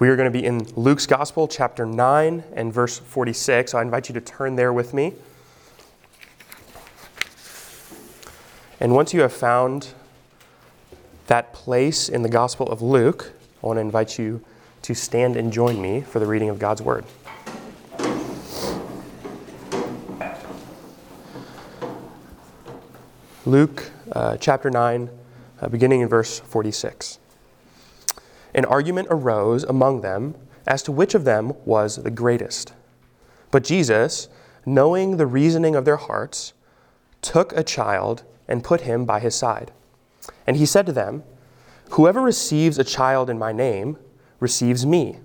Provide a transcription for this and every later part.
We are going to be in Luke's Gospel, chapter 9 and verse 46. So I invite you to turn there with me. And once you have found that place in the Gospel of Luke, I want to invite you to stand and join me for the reading of God's Word. Luke uh, chapter 9, uh, beginning in verse 46 an argument arose among them as to which of them was the greatest. But Jesus, knowing the reasoning of their hearts, took a child and put him by his side. And he said to them, Whoever receives a child in my name receives me,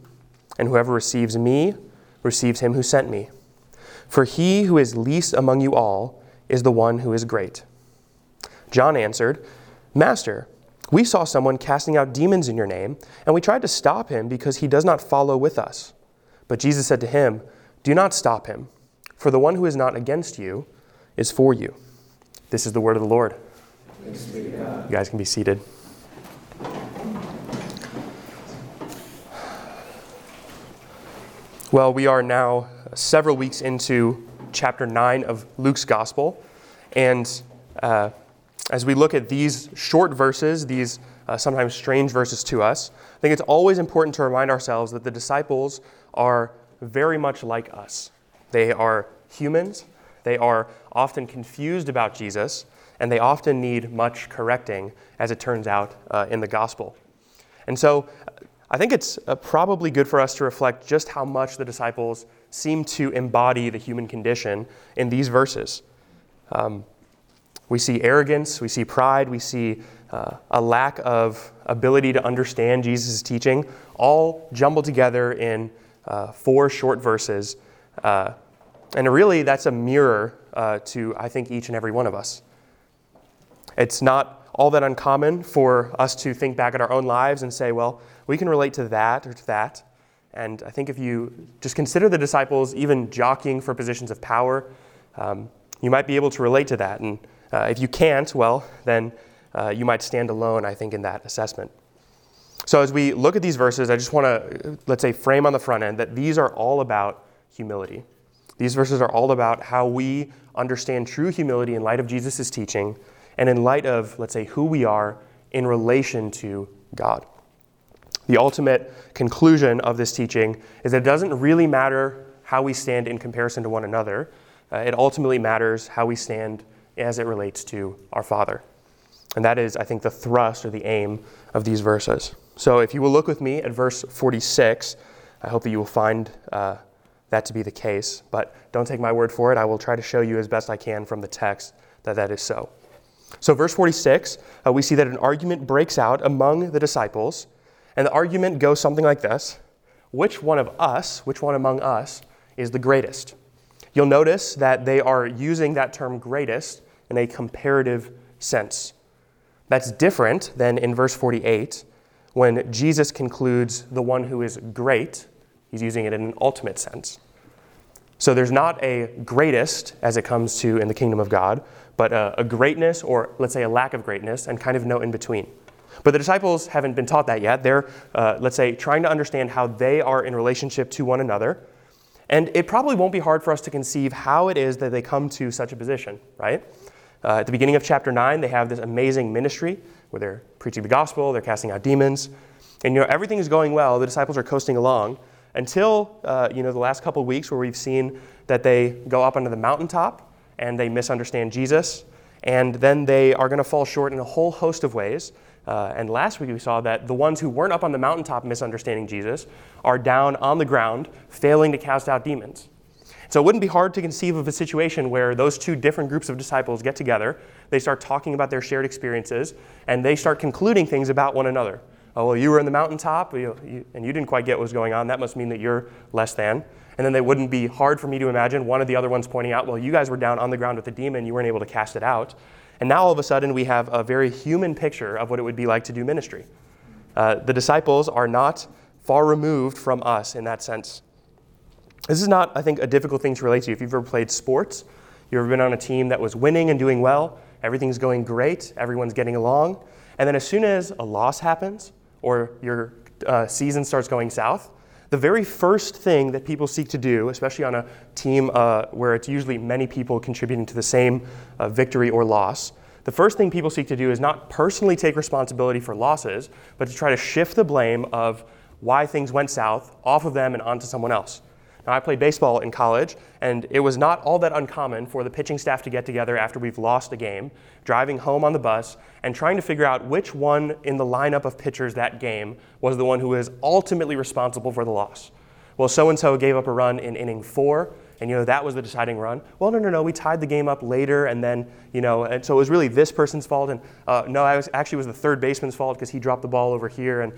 and whoever receives me receives him who sent me. For he who is least among you all is the one who is great. John answered, Master, we saw someone casting out demons in your name, and we tried to stop him because he does not follow with us. But Jesus said to him, Do not stop him, for the one who is not against you is for you. This is the word of the Lord. You guys can be seated. Well, we are now several weeks into chapter 9 of Luke's Gospel, and uh, as we look at these short verses, these uh, sometimes strange verses to us, I think it's always important to remind ourselves that the disciples are very much like us. They are humans, they are often confused about Jesus, and they often need much correcting, as it turns out uh, in the gospel. And so I think it's uh, probably good for us to reflect just how much the disciples seem to embody the human condition in these verses. Um, we see arrogance, we see pride, we see uh, a lack of ability to understand Jesus' teaching, all jumbled together in uh, four short verses. Uh, and really, that's a mirror uh, to, I think, each and every one of us. It's not all that uncommon for us to think back at our own lives and say, well, we can relate to that or to that. And I think if you just consider the disciples even jockeying for positions of power, um, you might be able to relate to that. And uh, if you can't, well, then uh, you might stand alone, I think, in that assessment. So, as we look at these verses, I just want to, let's say, frame on the front end that these are all about humility. These verses are all about how we understand true humility in light of Jesus' teaching and in light of, let's say, who we are in relation to God. The ultimate conclusion of this teaching is that it doesn't really matter how we stand in comparison to one another. Uh, it ultimately matters how we stand as it relates to our Father. And that is, I think, the thrust or the aim of these verses. So if you will look with me at verse 46, I hope that you will find uh, that to be the case. But don't take my word for it. I will try to show you as best I can from the text that that is so. So, verse 46, uh, we see that an argument breaks out among the disciples. And the argument goes something like this Which one of us, which one among us, is the greatest? You'll notice that they are using that term greatest in a comparative sense. That's different than in verse 48 when Jesus concludes the one who is great, he's using it in an ultimate sense. So there's not a greatest as it comes to in the kingdom of God, but a, a, greatness or let's say a lack of greatness and kind of no in between. But the disciples haven't been taught that yet. They're, uh, let's say, trying to understand how they are in relationship to one another. And it probably won't be hard for us to conceive how it is that they come to such a position, right? Uh, at the beginning of chapter 9, they have this amazing ministry where they're preaching the gospel, they're casting out demons, and you know everything is going well. The disciples are coasting along until uh, you know the last couple weeks where we've seen that they go up onto the mountaintop and they misunderstand Jesus, and then they are going to fall short in a whole host of ways. Uh, and last week we saw that the ones who weren't up on the mountaintop misunderstanding Jesus are down on the ground, failing to cast out demons. So it wouldn't be hard to conceive of a situation where those two different groups of disciples get together, they start talking about their shared experiences, and they start concluding things about one another. Oh, well, you were in the mountaintop and you didn't quite get what was going on. That must mean that you're less than. And then it wouldn't be hard for me to imagine one of the other ones pointing out, well, you guys were down on the ground with the demon, you weren't able to cast it out. And now all of a sudden we have a very human picture of what it would be like to do ministry. Uh, the disciples are not far removed from us in that sense. This is not, I think, a difficult thing to relate to. If you've ever played sports, you've ever been on a team that was winning and doing well, everything's going great, everyone's getting along, and then as soon as a loss happens, or your uh, season starts going south, the very first thing that people seek to do, especially on a team uh, where it's usually many people contributing to the same uh, victory or loss, the first thing people seek to do is not personally take responsibility for losses, but to try to shift the blame of why things went south off of them and onto someone else. Now, I played baseball in college, and it was not all that uncommon for the pitching staff to get together after we've lost a game, driving home on the bus, and trying to figure out which one in the lineup of pitchers that game was the one who was ultimately responsible for the loss. Well, so and so gave up a run in inning four, and you know that was the deciding run. Well, no, no, no, we tied the game up later, and then you know, and so it was really this person's fault, and uh, no, I was actually was the third baseman's fault because he dropped the ball over here, and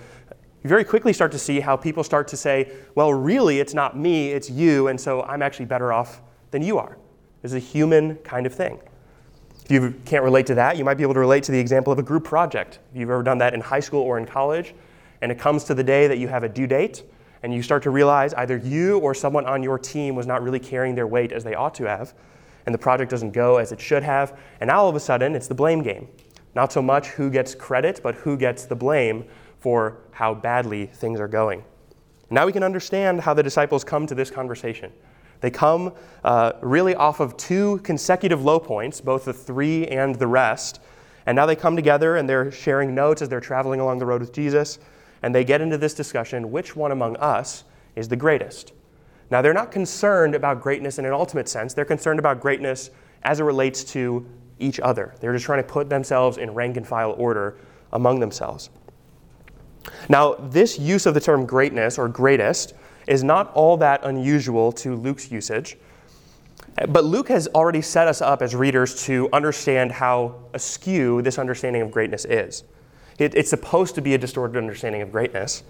you very quickly start to see how people start to say, well, really, it's not me, it's you, and so I'm actually better off than you are. It's a human kind of thing. If you can't relate to that, you might be able to relate to the example of a group project. If you've ever done that in high school or in college, and it comes to the day that you have a due date, and you start to realize either you or someone on your team was not really carrying their weight as they ought to have, and the project doesn't go as it should have, and now all of a sudden it's the blame game. Not so much who gets credit, but who gets the blame for how badly things are going. Now we can understand how the disciples come to this conversation. They come uh, really off of two consecutive low points, both the three and the rest. And now they come together and they're sharing notes as they're traveling along the road with Jesus. And they get into this discussion which one among us is the greatest? Now, they're not concerned about greatness in an ultimate sense. They're concerned about greatness as it relates to each other. They're just trying to put themselves in rank and file order among themselves. Now, this use of the term greatness or greatest is not all that unusual to Luke's usage. But Luke has already set us up as readers to understand how askew this understanding of greatness is. It, it's supposed to be a distorted understanding of greatness.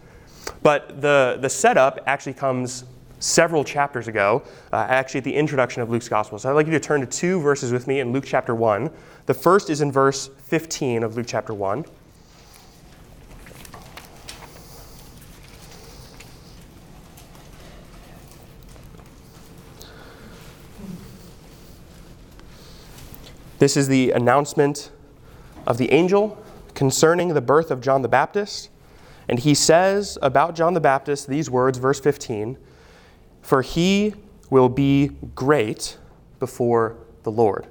But the, the setup actually comes several chapters ago, uh, actually at the introduction of Luke's Gospel. So I'd like you to turn to two verses with me in Luke chapter 1. The first is in verse 15 of Luke chapter 1. This is the announcement of the angel concerning the birth of John the Baptist. And he says about John the Baptist these words, verse 15 For he will be great before the Lord.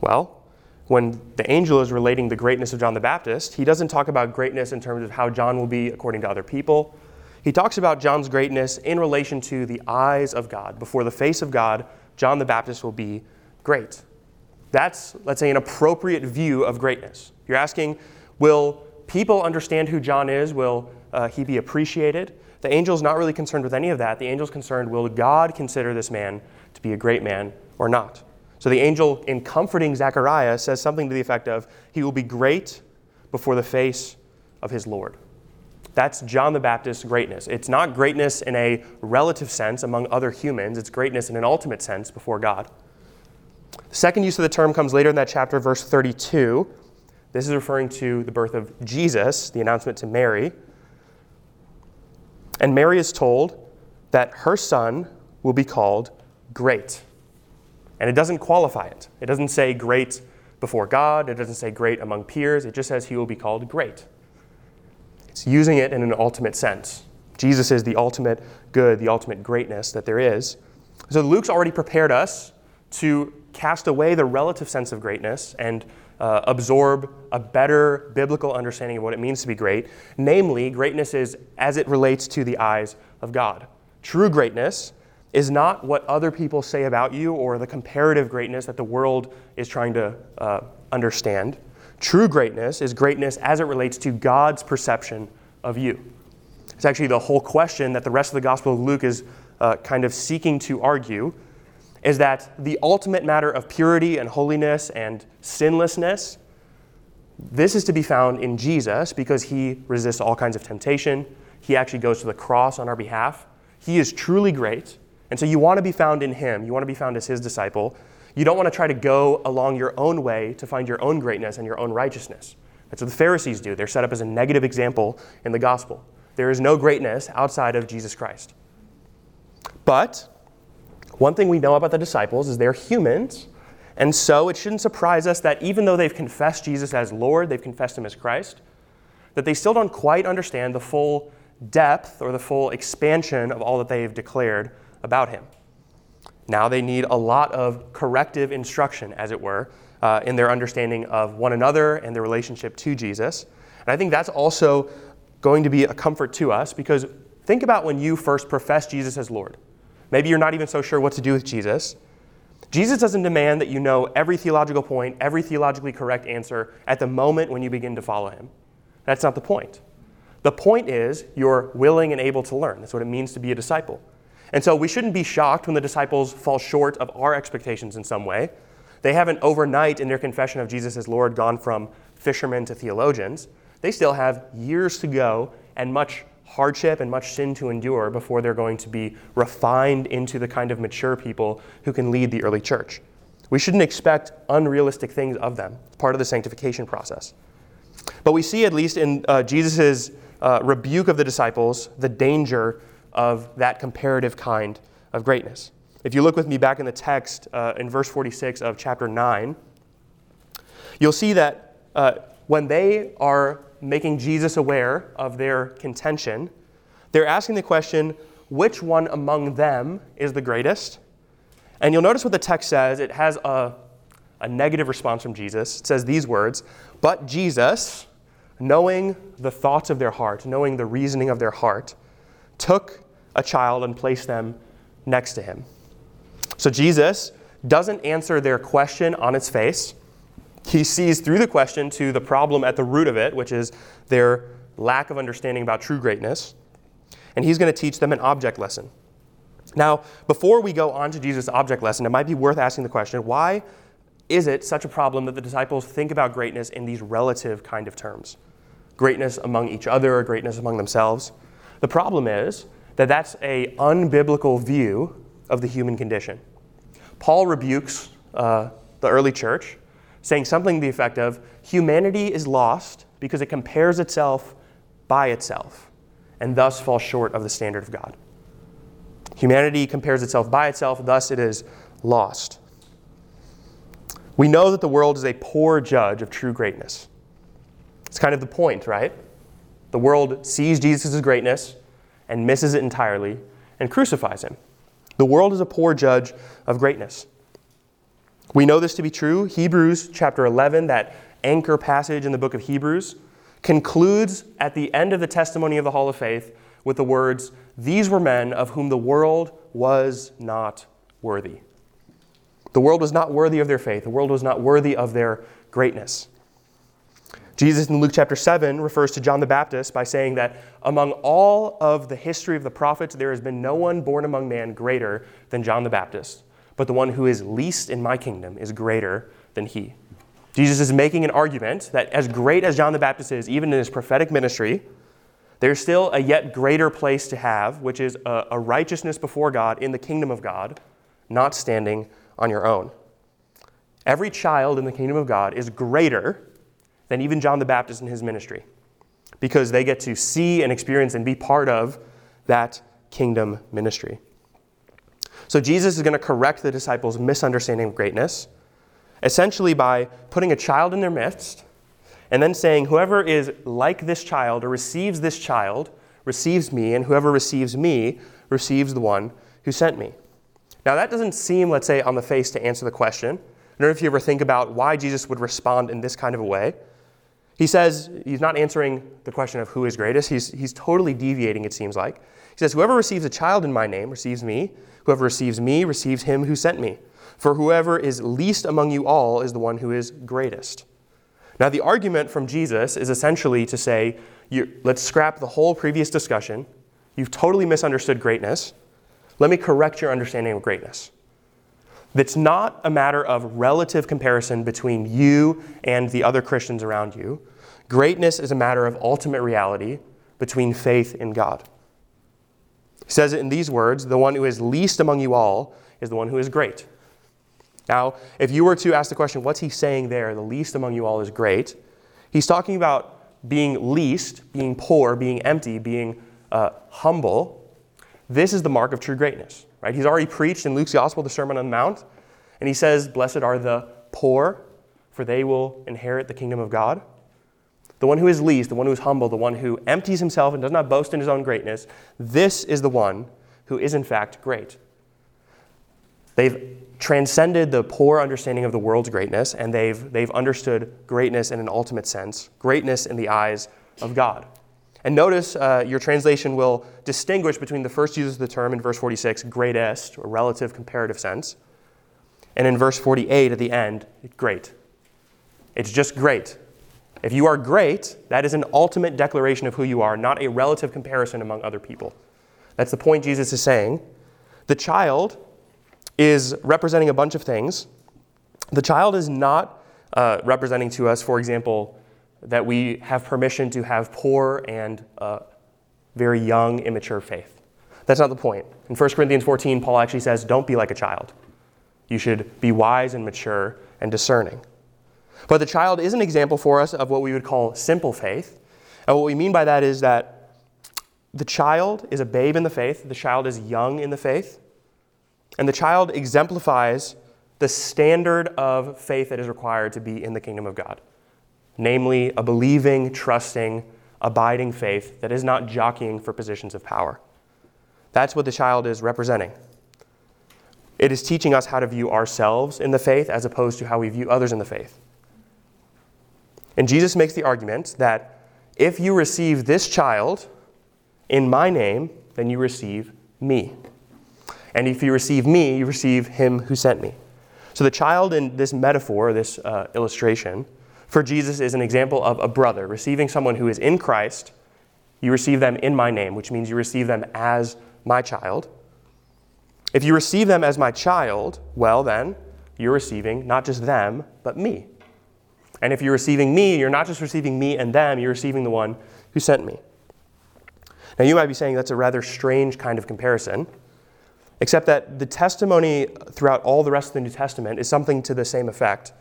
Well, when the angel is relating the greatness of John the Baptist, he doesn't talk about greatness in terms of how John will be according to other people. He talks about John's greatness in relation to the eyes of God. Before the face of God, John the Baptist will be great. That's, let's say, an appropriate view of greatness. You're asking, will people understand who John is? Will uh, he be appreciated? The angel's not really concerned with any of that. The angel's concerned, will God consider this man to be a great man or not? So the angel, in comforting Zechariah, says something to the effect of, He will be great before the face of his Lord. That's John the Baptist's greatness. It's not greatness in a relative sense among other humans, it's greatness in an ultimate sense before God. The second use of the term comes later in that chapter, verse 32. This is referring to the birth of Jesus, the announcement to Mary. And Mary is told that her son will be called great. And it doesn't qualify it. It doesn't say great before God, it doesn't say great among peers, it just says he will be called great. It's using it in an ultimate sense. Jesus is the ultimate good, the ultimate greatness that there is. So Luke's already prepared us to cast away the relative sense of greatness and uh, absorb a better biblical understanding of what it means to be great. Namely, greatness is as it relates to the eyes of God. True greatness is not what other people say about you or the comparative greatness that the world is trying to uh, understand. True greatness is greatness as it relates to God's perception of you. It's actually the whole question that the rest of the Gospel of Luke is uh, kind of seeking to argue is that the ultimate matter of purity and holiness and sinlessness, this is to be found in Jesus because he resists all kinds of temptation. He actually goes to the cross on our behalf. He is truly great. And so you want to be found in him. You want to be found as his disciple. You don't want to try to go along your own way to find your own greatness and your own righteousness. That's what the Pharisees do. They're set up as a negative example in the gospel. There is no greatness outside of Jesus Christ. But one thing we know about the disciples is they're humans, and so it shouldn't surprise us that even though they've confessed Jesus as Lord, they've confessed him as Christ, that they still don't quite understand the full depth or the full expansion of all that they've declared about him. Now they need a lot of corrective instruction, as it were, uh, in their understanding of one another and their relationship to Jesus. And I think that's also going to be a comfort to us because think about when you first profess Jesus as Lord. Maybe you're not even so sure what to do with Jesus. Jesus doesn't demand that you know every theological point, every theologically correct answer at the moment when you begin to follow him. That's not the point. The point is you're willing and able to learn. That's what it means to be a disciple. And so we shouldn't be shocked when the disciples fall short of our expectations in some way. They haven't overnight in their confession of Jesus as Lord gone from fishermen to theologians. They still have years to go and much hardship and much sin to endure before they're going to be refined into the kind of mature people who can lead the early church. We shouldn't expect unrealistic things of them. It's part of the sanctification process. But we see, at least in uh, Jesus' uh, rebuke of the disciples, the danger of that comparative kind of greatness. If you look with me back in the text uh, in verse 46 of chapter 9, you'll see that uh, when they are making Jesus aware of their contention, they're asking the question, which one among them is the greatest? And you'll notice what the text says. It has a, a negative response from Jesus. It says these words But Jesus, knowing the thoughts of their heart, knowing the reasoning of their heart, took a child and placed them next to him. So Jesus doesn't answer their question on its face he sees through the question to the problem at the root of it, which is their lack of understanding about true greatness. And he's going to teach them an object lesson. Now, before we go on to Jesus' object lesson, it might be worth asking the question why is it such a problem that the disciples think about greatness in these relative kind of terms? Greatness among each other, or greatness among themselves. The problem is that that's a unbiblical view of the human condition. Paul rebukes uh, the early church saying something to the effect of humanity is lost because it compares itself by itself and thus falls short of the standard of God. Humanity compares itself by itself, thus it is lost. We know that the world is a poor judge of true greatness. It's kind of the point, right? The world sees Jesus' greatness and misses it entirely and crucifies him. The world is a poor judge of greatness. We know this to be true. Hebrews chapter 11, that anchor passage in the book of Hebrews, concludes at the end of the testimony of the Hall of Faith with the words, These were men of whom the world was not worthy. The world was not worthy of their faith, the world was not worthy of their greatness. Jesus in Luke chapter 7 refers to John the Baptist by saying that among all of the history of the prophets, there has been no one born among man greater than John the Baptist but the one who is least in my kingdom is greater than he. Jesus is making an argument that as great as John the Baptist is, even in his prophetic ministry, there's still a yet greater place to have, which is a, a righteousness before God in the kingdom of God, not standing on your own. Every child in the kingdom of God is greater than even John the Baptist in his ministry because they get to see and experience and be part of that kingdom ministry. So Jesus is going to correct the disciples' misunderstanding of greatness, essentially by putting a child in their midst and then saying, Whoever is like this child or receives this child receives me, and whoever receives me receives the one who sent me. Now, that doesn't seem, let's say, on the face to answer the question. I don't know if you ever think about why Jesus would respond in this kind of a way. He says he's not answering the question of who is greatest. He's, he's totally deviating, it seems like. He says, Whoever receives a child in my name receives me. Whoever receives me receives him who sent me. For whoever is least among you all is the one who is greatest. Now, the argument from Jesus is essentially to say, let's scrap the whole previous discussion. You've totally misunderstood greatness. Let me correct your understanding of greatness. It's not a matter of relative comparison between you and the other Christians around you. Greatness is a matter of ultimate reality between faith in God. He says it in these words The one who is least among you all is the one who is great. Now, if you were to ask the question, what's he saying there? The least among you all is great. He's talking about being least, being poor, being empty, being uh, humble. This is the mark of true greatness, right? He's already preached in Luke's Gospel the Sermon on the Mount, and he says, Blessed are the poor, for they will inherit the kingdom of God. The one who is least, the one who is humble, the one who empties himself and does not boast in his own greatness, this is the one who is in fact great. They've transcended the poor understanding of the world's greatness, and they've, they've understood greatness in an ultimate sense, greatness in the eyes of God. And notice uh, your translation will distinguish between the first use of the term in verse 46, greatest, or relative comparative sense, and in verse 48 at the end, great. It's just great. If you are great, that is an ultimate declaration of who you are, not a relative comparison among other people. That's the point Jesus is saying. The child is representing a bunch of things. The child is not uh, representing to us, for example, that we have permission to have poor and uh, very young, immature faith. That's not the point. In 1 Corinthians 14, Paul actually says, Don't be like a child. You should be wise and mature and discerning. But the child is an example for us of what we would call simple faith. And what we mean by that is that the child is a babe in the faith, the child is young in the faith, and the child exemplifies the standard of faith that is required to be in the kingdom of God namely, a believing, trusting, abiding faith that is not jockeying for positions of power. That's what the child is representing. It is teaching us how to view ourselves in the faith as opposed to how we view others in the faith. And Jesus makes the argument that if you receive this child in my name, then you receive me. And if you receive me, you receive him who sent me. So the child in this metaphor, this uh, illustration, for Jesus is an example of a brother receiving someone who is in Christ. You receive them in my name, which means you receive them as my child. If you receive them as my child, well, then you're receiving not just them, but me. And if you're receiving me, you're not just receiving me and them, you're receiving the one who sent me. Now, you might be saying that's a rather strange kind of comparison, except that the testimony throughout all the rest of the New Testament is something to the same effect.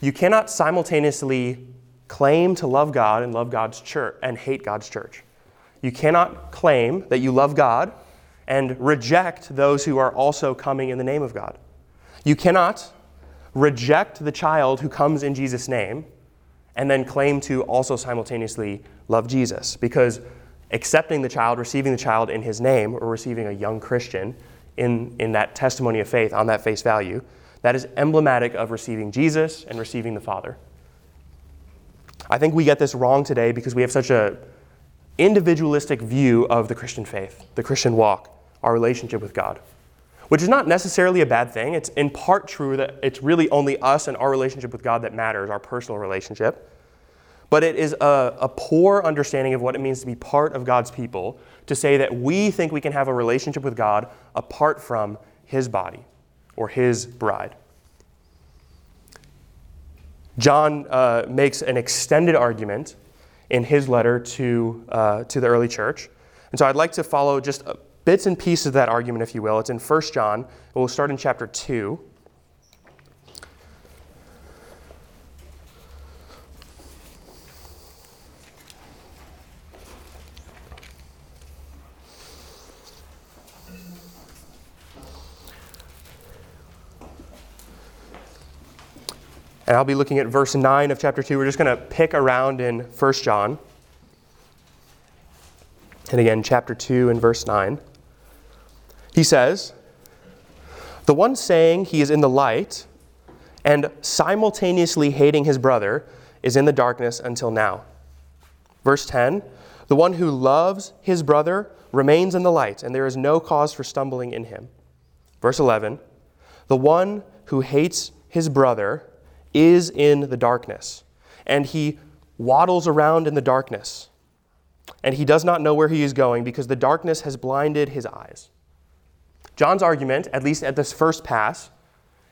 You cannot simultaneously claim to love God and love God's church and hate God's church. You cannot claim that you love God and reject those who are also coming in the name of God. You cannot reject the child who comes in Jesus' name and then claim to also simultaneously love Jesus because accepting the child, receiving the child in his name, or receiving a young Christian in, in that testimony of faith on that face value, that is emblematic of receiving Jesus and receiving the Father. I think we get this wrong today because we have such a individualistic view of the Christian faith, the Christian walk, our relationship with God which is not necessarily a bad thing. It's in part true that it's really only us and our relationship with God that matters, our personal relationship. But it is a, a, poor understanding of what it means to be part of God's people to say that we think we can have a relationship with God apart from His body or His bride. John uh, makes an extended argument in his letter to, uh, to the early church. And so I'd like to follow just a, bits and pieces of that argument, if you will. It's in 1 John. We'll start in chapter 2. And I'll be looking at verse 9 of chapter 2. We're just going to pick around in 1 John. And again, chapter 2 and verse 9. He says, The one saying he is in the light and simultaneously hating his brother is in the darkness until now. Verse 10 The one who loves his brother remains in the light, and there is no cause for stumbling in him. Verse 11 The one who hates his brother is in the darkness, and he waddles around in the darkness, and he does not know where he is going because the darkness has blinded his eyes. John's argument, at least at this first pass,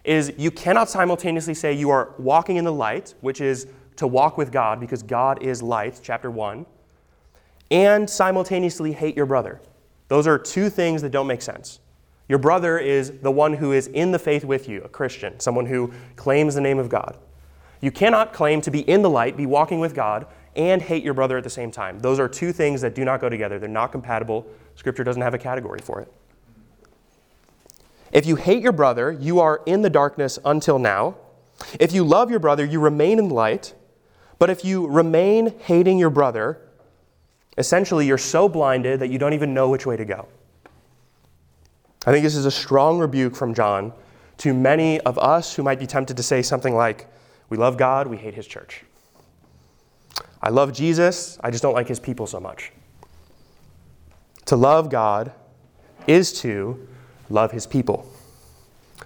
is you cannot simultaneously say you are walking in the light, which is to walk with God because God is light, chapter 1, and simultaneously hate your brother. Those are two things that don't make sense. Your brother is the one who is in the faith with you, a Christian, someone who claims the name of God. You cannot claim to be in the light, be walking with God, and hate your brother at the same time. Those are two things that do not go together. They're not compatible. Scripture doesn't have a category for it. If you hate your brother, you are in the darkness until now. If you love your brother, you remain in light, But if you remain hating your brother, essentially you're so blinded that you don't even know which way to go. I think this is a strong rebuke from John to many of us who might be tempted to say something like, We love God, we hate his church. I love Jesus, I just don't like his people so much. To love God is to love his people.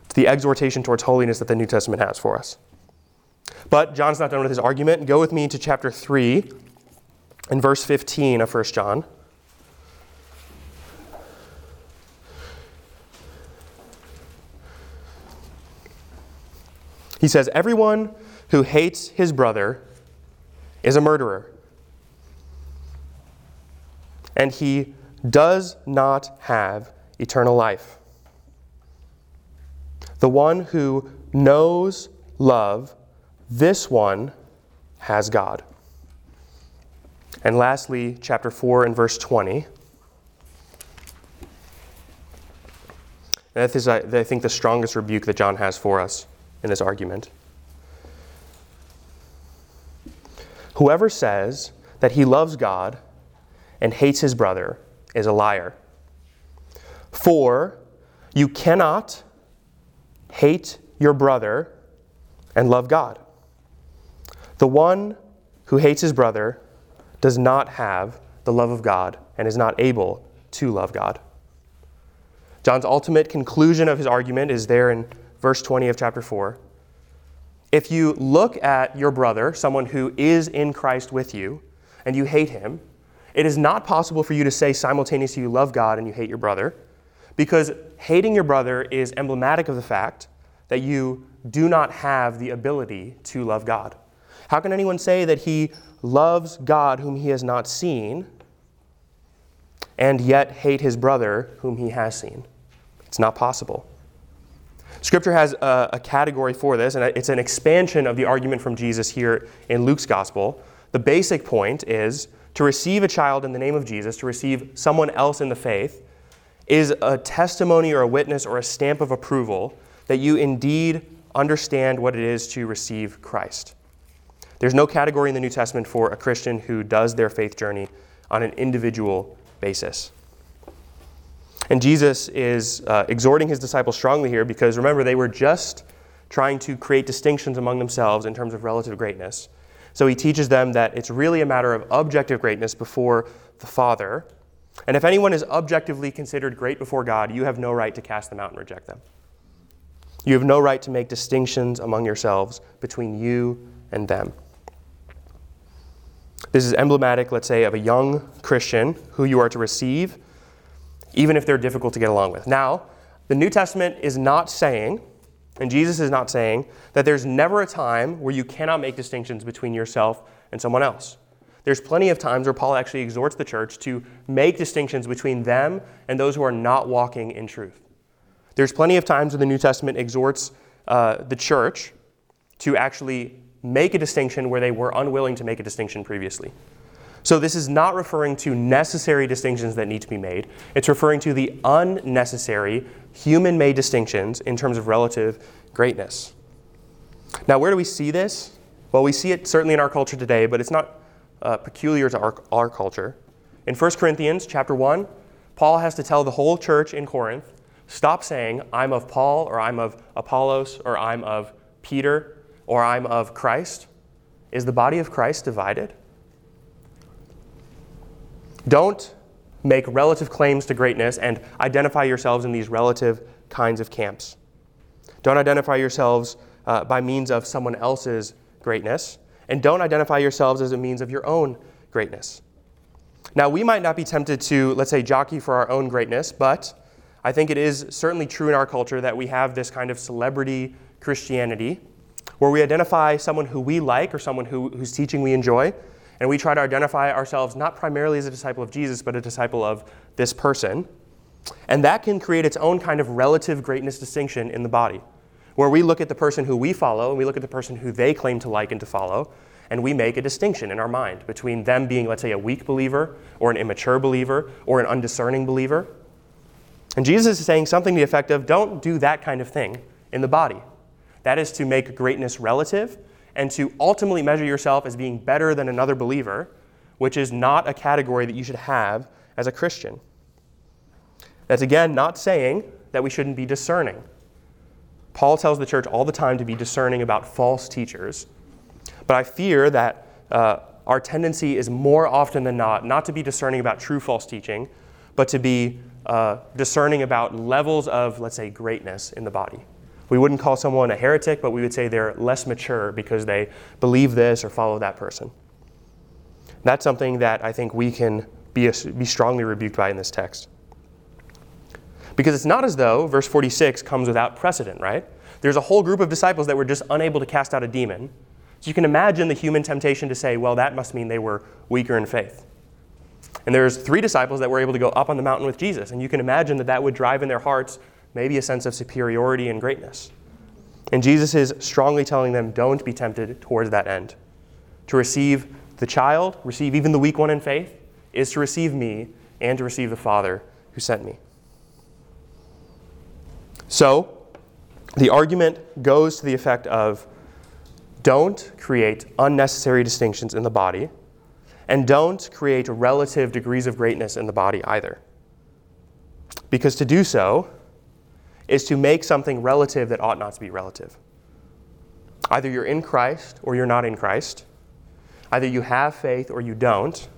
It's the exhortation towards holiness that the New Testament has for us. But John's not done with his argument. Go with me to chapter 3 and verse 15 of 1 John. He says, Everyone who hates his brother is a murderer. And he does not have eternal life. The one who knows love, this one has God. And lastly, chapter 4 and verse 20. That is, I think, the strongest rebuke that John has for us in this argument. Whoever says that he loves God and hates his brother is a liar. For you cannot hate your brother and love God. The one who hates his brother does not have the love of God and is not able to love God. John's ultimate conclusion of his argument is there in verse 20 of chapter 4. If you look at your brother, someone who is in Christ with you, and you hate him, it is not possible for you to say simultaneously you love God and you hate your brother, because hating your brother is emblematic of the fact that you do not have the ability to love God. How can anyone say that he loves God whom he has not seen and yet hate his brother whom he has seen? It's not possible. Scripture has a, a, category for this, and it's an expansion of the argument from Jesus here in Luke's gospel. The basic point is to receive a child in the name of Jesus, to receive someone else in the faith, is a testimony or a witness or a stamp of approval that you indeed understand what it is to receive Christ. There's no category in the New Testament for a Christian who does their faith journey on an individual basis. And Jesus is uh, exhorting his disciples strongly here because remember, they were just trying to create distinctions among themselves in terms of relative greatness. So he teaches them that it's really a matter of objective greatness before the Father. And if anyone is objectively considered great before God, you have no right to cast them out and reject them. You have no right to make distinctions among yourselves between you and them. This is emblematic, let's say, of a young Christian who you are to receive even if they're difficult to get along with. Now, the New Testament is not saying, and Jesus is not saying, that there's never a time where you cannot make distinctions between yourself and someone else. There's plenty of times where Paul actually exhorts the church to make distinctions between them and those who are not walking in truth. There's plenty of times where the New Testament exhorts uh, the church to actually make a distinction where they were unwilling to make a distinction previously. So, this is not referring to necessary distinctions that need to be made. It's referring to the unnecessary, human made distinctions in terms of relative greatness. Now, where do we see this? Well, we see it certainly in our culture today, but it's not uh, peculiar to our, our culture. In 1 Corinthians chapter 1, Paul has to tell the whole church in Corinth stop saying, I'm of Paul, or I'm of Apollos, or I'm of Peter, or I'm of Christ. Is the body of Christ divided? Don't make relative claims to greatness and identify yourselves in these relative kinds of camps. Don't identify yourselves uh, by means of someone else's greatness, and don't identify yourselves as a means of your own greatness. Now, we might not be tempted to, let's say, jockey for our own greatness, but I think it is certainly true in our culture that we have this kind of celebrity Christianity where we identify someone who we like or someone who, whose teaching we enjoy, and we try to identify ourselves not primarily as a disciple of Jesus, but a disciple of this person. And that can create its own kind of relative greatness distinction in the body, where we look at the person who we follow and we look at the person who they claim to like and to follow, and we make a distinction in our mind between them being, let's say, a weak believer, or an immature believer, or an undiscerning believer. And Jesus is saying something to the effect of don't do that kind of thing in the body. That is to make greatness relative and to ultimately measure yourself as being better than another believer, which is not a category that you should have as a Christian. That's again not saying that we shouldn't be discerning. Paul tells the church all the time to be discerning about false teachers. But I fear that uh, our tendency is more often than not not to be discerning about true false teaching, but to be uh, discerning about levels of, let's say, greatness in the body. We wouldn't call someone a heretic, but we would say they're less mature because they believe this or follow that person. That's something that I think we can be, be strongly rebuked by in this text. Because it's not as though verse 46 comes without precedent, right? There's a whole group of disciples that were just unable to cast out a demon. So you can imagine the human temptation to say, well, that must mean they were weaker in faith. And there's three disciples that were able to go up on the mountain with Jesus. And you can imagine that that would drive in their hearts maybe a sense of superiority and greatness. And Jesus is strongly telling them, don't be tempted towards that end. To receive the child, receive even the weak one in faith, is to receive me and to receive the Father who sent me. So, the argument goes to the effect of don't create unnecessary distinctions in the body, and don't create relative degrees of greatness in the body either. Because to do so is to make something relative that ought not to be relative. Either you're in Christ or you're not in Christ. Either you have faith or you don't.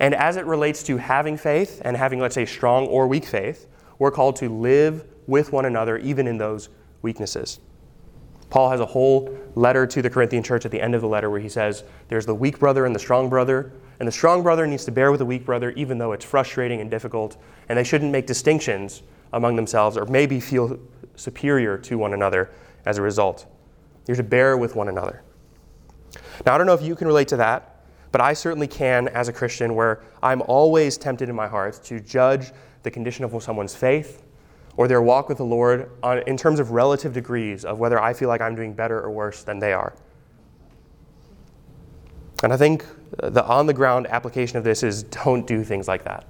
And as it relates to having faith and having, let's say, strong or weak faith, we're called to live with one another even in those weaknesses. Paul has a whole letter to the Corinthian church at the end of the letter where he says there's the weak brother and the strong brother, and the strong brother needs to bear with the weak brother even though it's frustrating and difficult, and they shouldn't make distinctions among themselves or maybe feel superior to one another as a result. You're to bear with one another. Now, I don't know if you can relate to that, but I certainly can as a Christian, where I'm always tempted in my heart to judge the condition of someone's faith or their walk with the Lord on, in terms of relative degrees of whether I feel like I'm doing better or worse than they are. And I think the on the ground application of this is don't do things like that.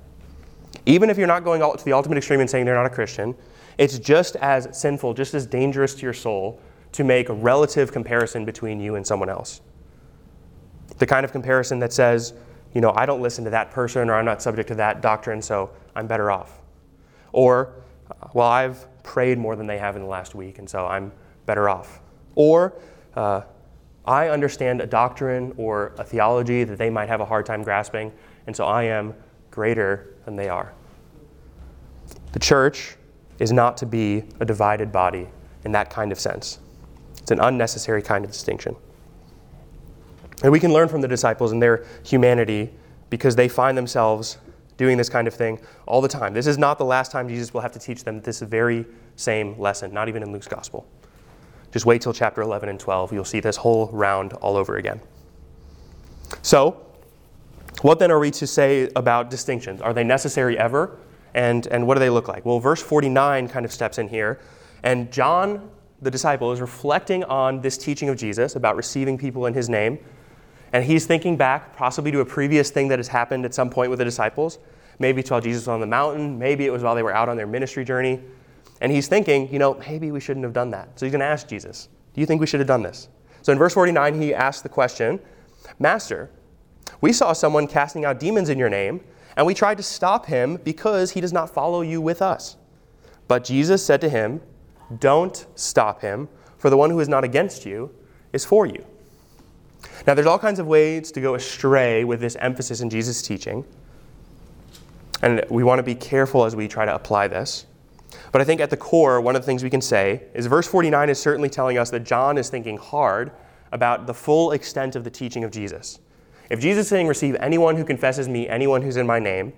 Even if you're not going to the ultimate extreme and saying they're not a Christian, it's just as sinful, just as dangerous to your soul to make a relative comparison between you and someone else. The kind of comparison that says, you know, I don't listen to that person or I'm not subject to that doctrine, so I'm better off. Or, well, I've prayed more than they have in the last week, and so I'm better off. Or, uh, I understand a doctrine or a theology that they might have a hard time grasping, and so I am greater than they are. The church is not to be a divided body in that kind of sense. It's an unnecessary kind of distinction. And we can learn from the disciples and their humanity because they find themselves doing this kind of thing all the time. This is not the last time Jesus will have to teach them this very same lesson, not even in Luke's gospel. Just wait till chapter 11 and 12. You'll see this whole round all over again. So, what then are we to say about distinctions? Are they necessary ever? And, and what do they look like? Well, verse 49 kind of steps in here. And John, the disciple, is reflecting on this teaching of Jesus about receiving people in his name. And he's thinking back possibly to a previous thing that has happened at some point with the disciples. Maybe it's while Jesus was on the mountain. Maybe it was while they were out on their ministry journey. And he's thinking, you know, maybe we shouldn't have done that. So he's going to ask Jesus, Do you think we should have done this? So in verse 49, he asks the question Master, we saw someone casting out demons in your name, and we tried to stop him because he does not follow you with us. But Jesus said to him, Don't stop him, for the one who is not against you is for you. Now, there's all kinds of ways to go astray with this emphasis in Jesus' teaching, and we want to be careful as we try to apply this. But I think at the core, one of the things we can say is verse 49 is certainly telling us that John is thinking hard about the full extent of the teaching of Jesus. If Jesus is saying, Receive anyone who confesses me, anyone who's in my name,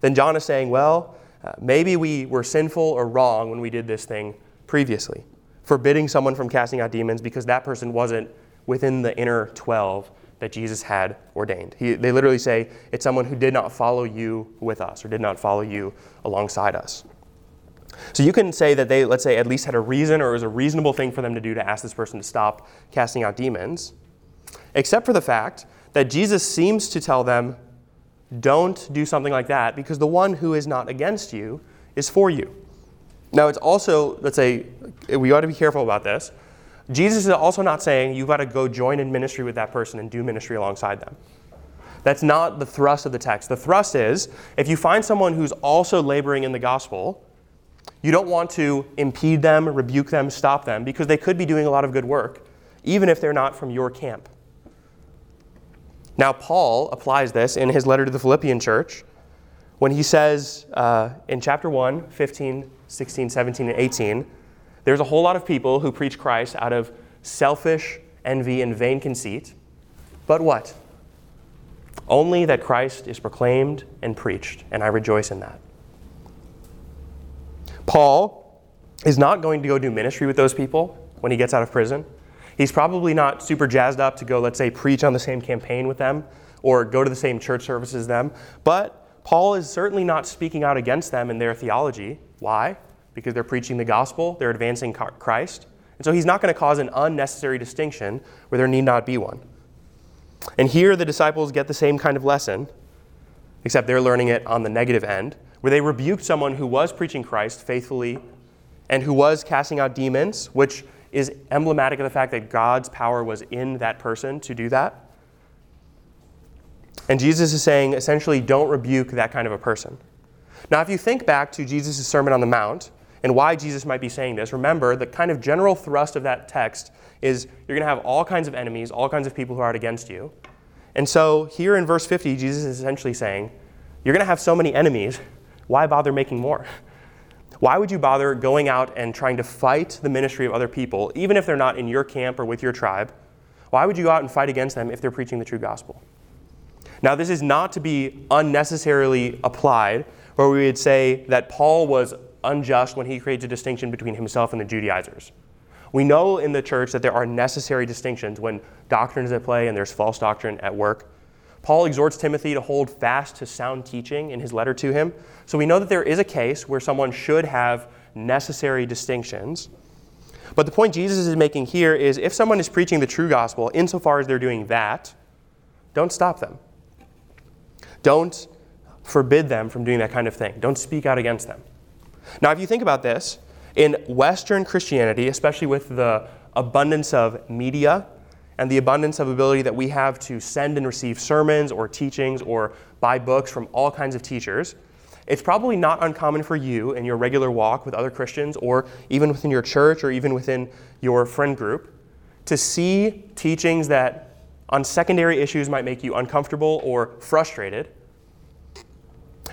then John is saying, Well, uh, maybe we were sinful or wrong when we did this thing previously, forbidding someone from casting out demons because that person wasn't within the inner 12 that Jesus had ordained. He, they literally say, It's someone who did not follow you with us or did not follow you alongside us. So you can say that they, let's say, at least had a reason or it was a reasonable thing for them to do to ask this person to stop casting out demons, except for the fact that Jesus seems to tell them, don't do something like that because the one who is not against you is for you. Now, it's also, let's say, we ought to be careful about this. Jesus is also not saying you've got to go join in ministry with that person and do ministry alongside them. That's not the thrust of the text. The thrust is if you find someone who's also laboring in the gospel, you don't want to impede them, rebuke them, stop them, because they could be doing a lot of good work, even if they're not from your camp. Now, Paul applies this in his letter to the Philippian church when he says uh, in chapter 1, 15, 16, 17, and 18, there's a whole lot of people who preach Christ out of selfish envy and vain conceit. But what? Only that Christ is proclaimed and preached, and I rejoice in that. Paul is not going to go do ministry with those people when he gets out of prison. He's probably not super jazzed up to go, let's say, preach on the same campaign with them or go to the same church services as them. But Paul is certainly not speaking out against them in their theology. Why? Because they're preaching the gospel, they're advancing Christ. And so he's not going to cause an unnecessary distinction where there need not be one. And here the disciples get the same kind of lesson, except they're learning it on the negative end, where they rebuked someone who was preaching Christ faithfully and who was casting out demons, which is emblematic of the fact that God's power was in that person to do that. And Jesus is saying essentially, don't rebuke that kind of a person. Now, if you think back to Jesus' Sermon on the Mount and why Jesus might be saying this, remember the kind of general thrust of that text is you're going to have all kinds of enemies, all kinds of people who are out against you. And so here in verse 50, Jesus is essentially saying, You're going to have so many enemies, why bother making more? Why would you bother going out and trying to fight the ministry of other people, even if they're not in your camp or with your tribe? Why would you go out and fight against them if they're preaching the true gospel? Now, this is not to be unnecessarily applied, where we would say that Paul was unjust when he creates a distinction between himself and the Judaizers. We know in the church that there are necessary distinctions when doctrine is at play and there's false doctrine at work. Paul exhorts Timothy to hold fast to sound teaching in his letter to him. So we know that there is a case where someone should have necessary distinctions. But the point Jesus is making here is if someone is preaching the true gospel, insofar as they're doing that, don't stop them. Don't forbid them from doing that kind of thing. Don't speak out against them. Now, if you think about this, in Western Christianity, especially with the abundance of media and the abundance of ability that we have to send and receive sermons or teachings or buy books from all kinds of teachers, it's probably not uncommon for you in your regular walk with other Christians or even within your church or even within your friend group to see teachings that on secondary issues might make you uncomfortable or frustrated.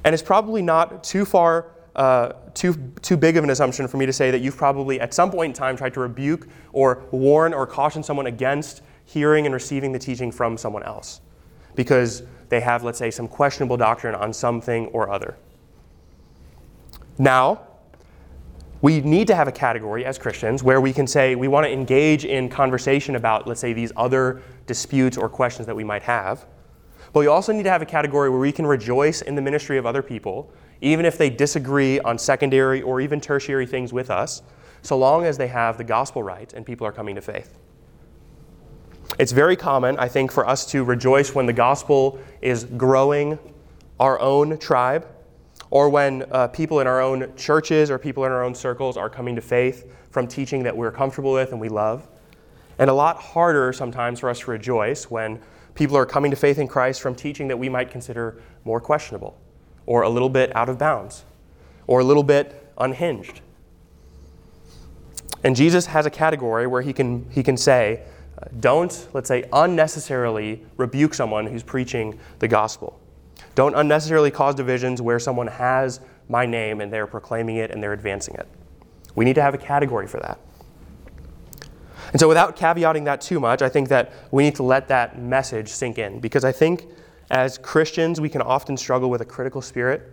And it's probably not too far uh, too, too big of an assumption for me to say that you've probably at some point in time tried to rebuke or warn or caution someone against hearing and receiving the teaching from someone else because they have, let's say, some questionable doctrine on something or other. Now, we need to have a category as Christians where we can say we want to engage in conversation about, let's say, these other disputes or questions that we might have. But we also need to have a category where we can rejoice in the ministry of other people even if they disagree on secondary or even tertiary things with us, so long as they have the gospel right and people are coming to faith. It's very common, I think, for us to rejoice when the gospel is growing our own tribe or when uh, people in our own churches or people in our own circles are coming to faith from teaching that we're comfortable with and we love. And a lot harder sometimes for us to rejoice when people are coming to faith in Christ from teaching that we might consider more questionable or a little bit out of bounds, or a little bit unhinged. And Jesus has a category where he can, he can say, don't, let's say, unnecessarily rebuke someone who's preaching the gospel. Don't unnecessarily cause divisions where someone has my name and they're proclaiming it and they're advancing it. We need to have a category for that. And so, without caveating that too much, I think that we need to let that message sink in because I think as Christians, we can often struggle with a critical spirit,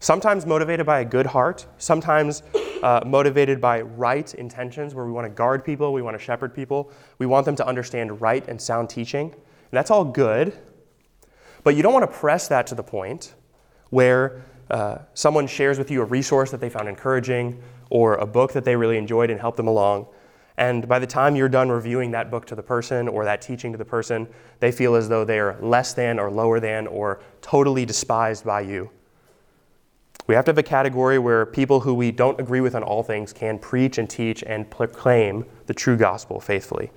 sometimes motivated by a good heart, sometimes uh, motivated by right intentions, where we want to guard people, we want to shepherd people, we want them to understand right and sound teaching. And that's all good, but you don't want to press that to the point where uh, someone shares with you a resource that they found encouraging or a book that they really enjoyed and helped them along. And by the time you're done reviewing that book to the person or that teaching to the person, they feel as though they are less than or lower than or totally despised by you. We have to have a category where people who we don't agree with on all things can preach and teach and proclaim the true gospel faithfully.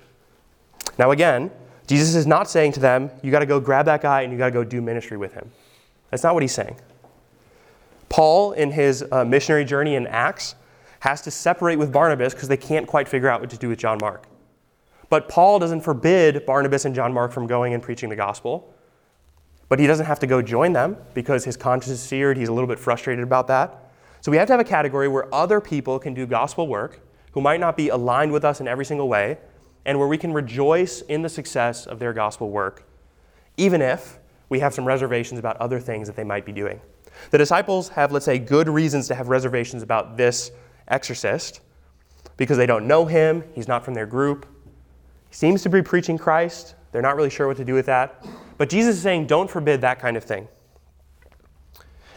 Now, again, Jesus is not saying to them, you got to go grab that guy and you got to go do ministry with him. That's not what he's saying. Paul, in his uh, missionary journey in Acts, has to separate with Barnabas because they can't quite figure out what to do with John Mark. But Paul doesn't forbid Barnabas and John Mark from going and preaching the gospel. But he doesn't have to go join them because his conscience is seared. He's a little bit frustrated about that. So we have to have a category where other people can do gospel work who might not be aligned with us in every single way, and where we can rejoice in the success of their gospel work, even if we have some reservations about other things that they might be doing. The disciples have, let's say, good reasons to have reservations about this exorcist because they don't know him, he's not from their group. He seems to be preaching Christ, they're not really sure what to do with that. But Jesus is saying, don't forbid that kind of thing.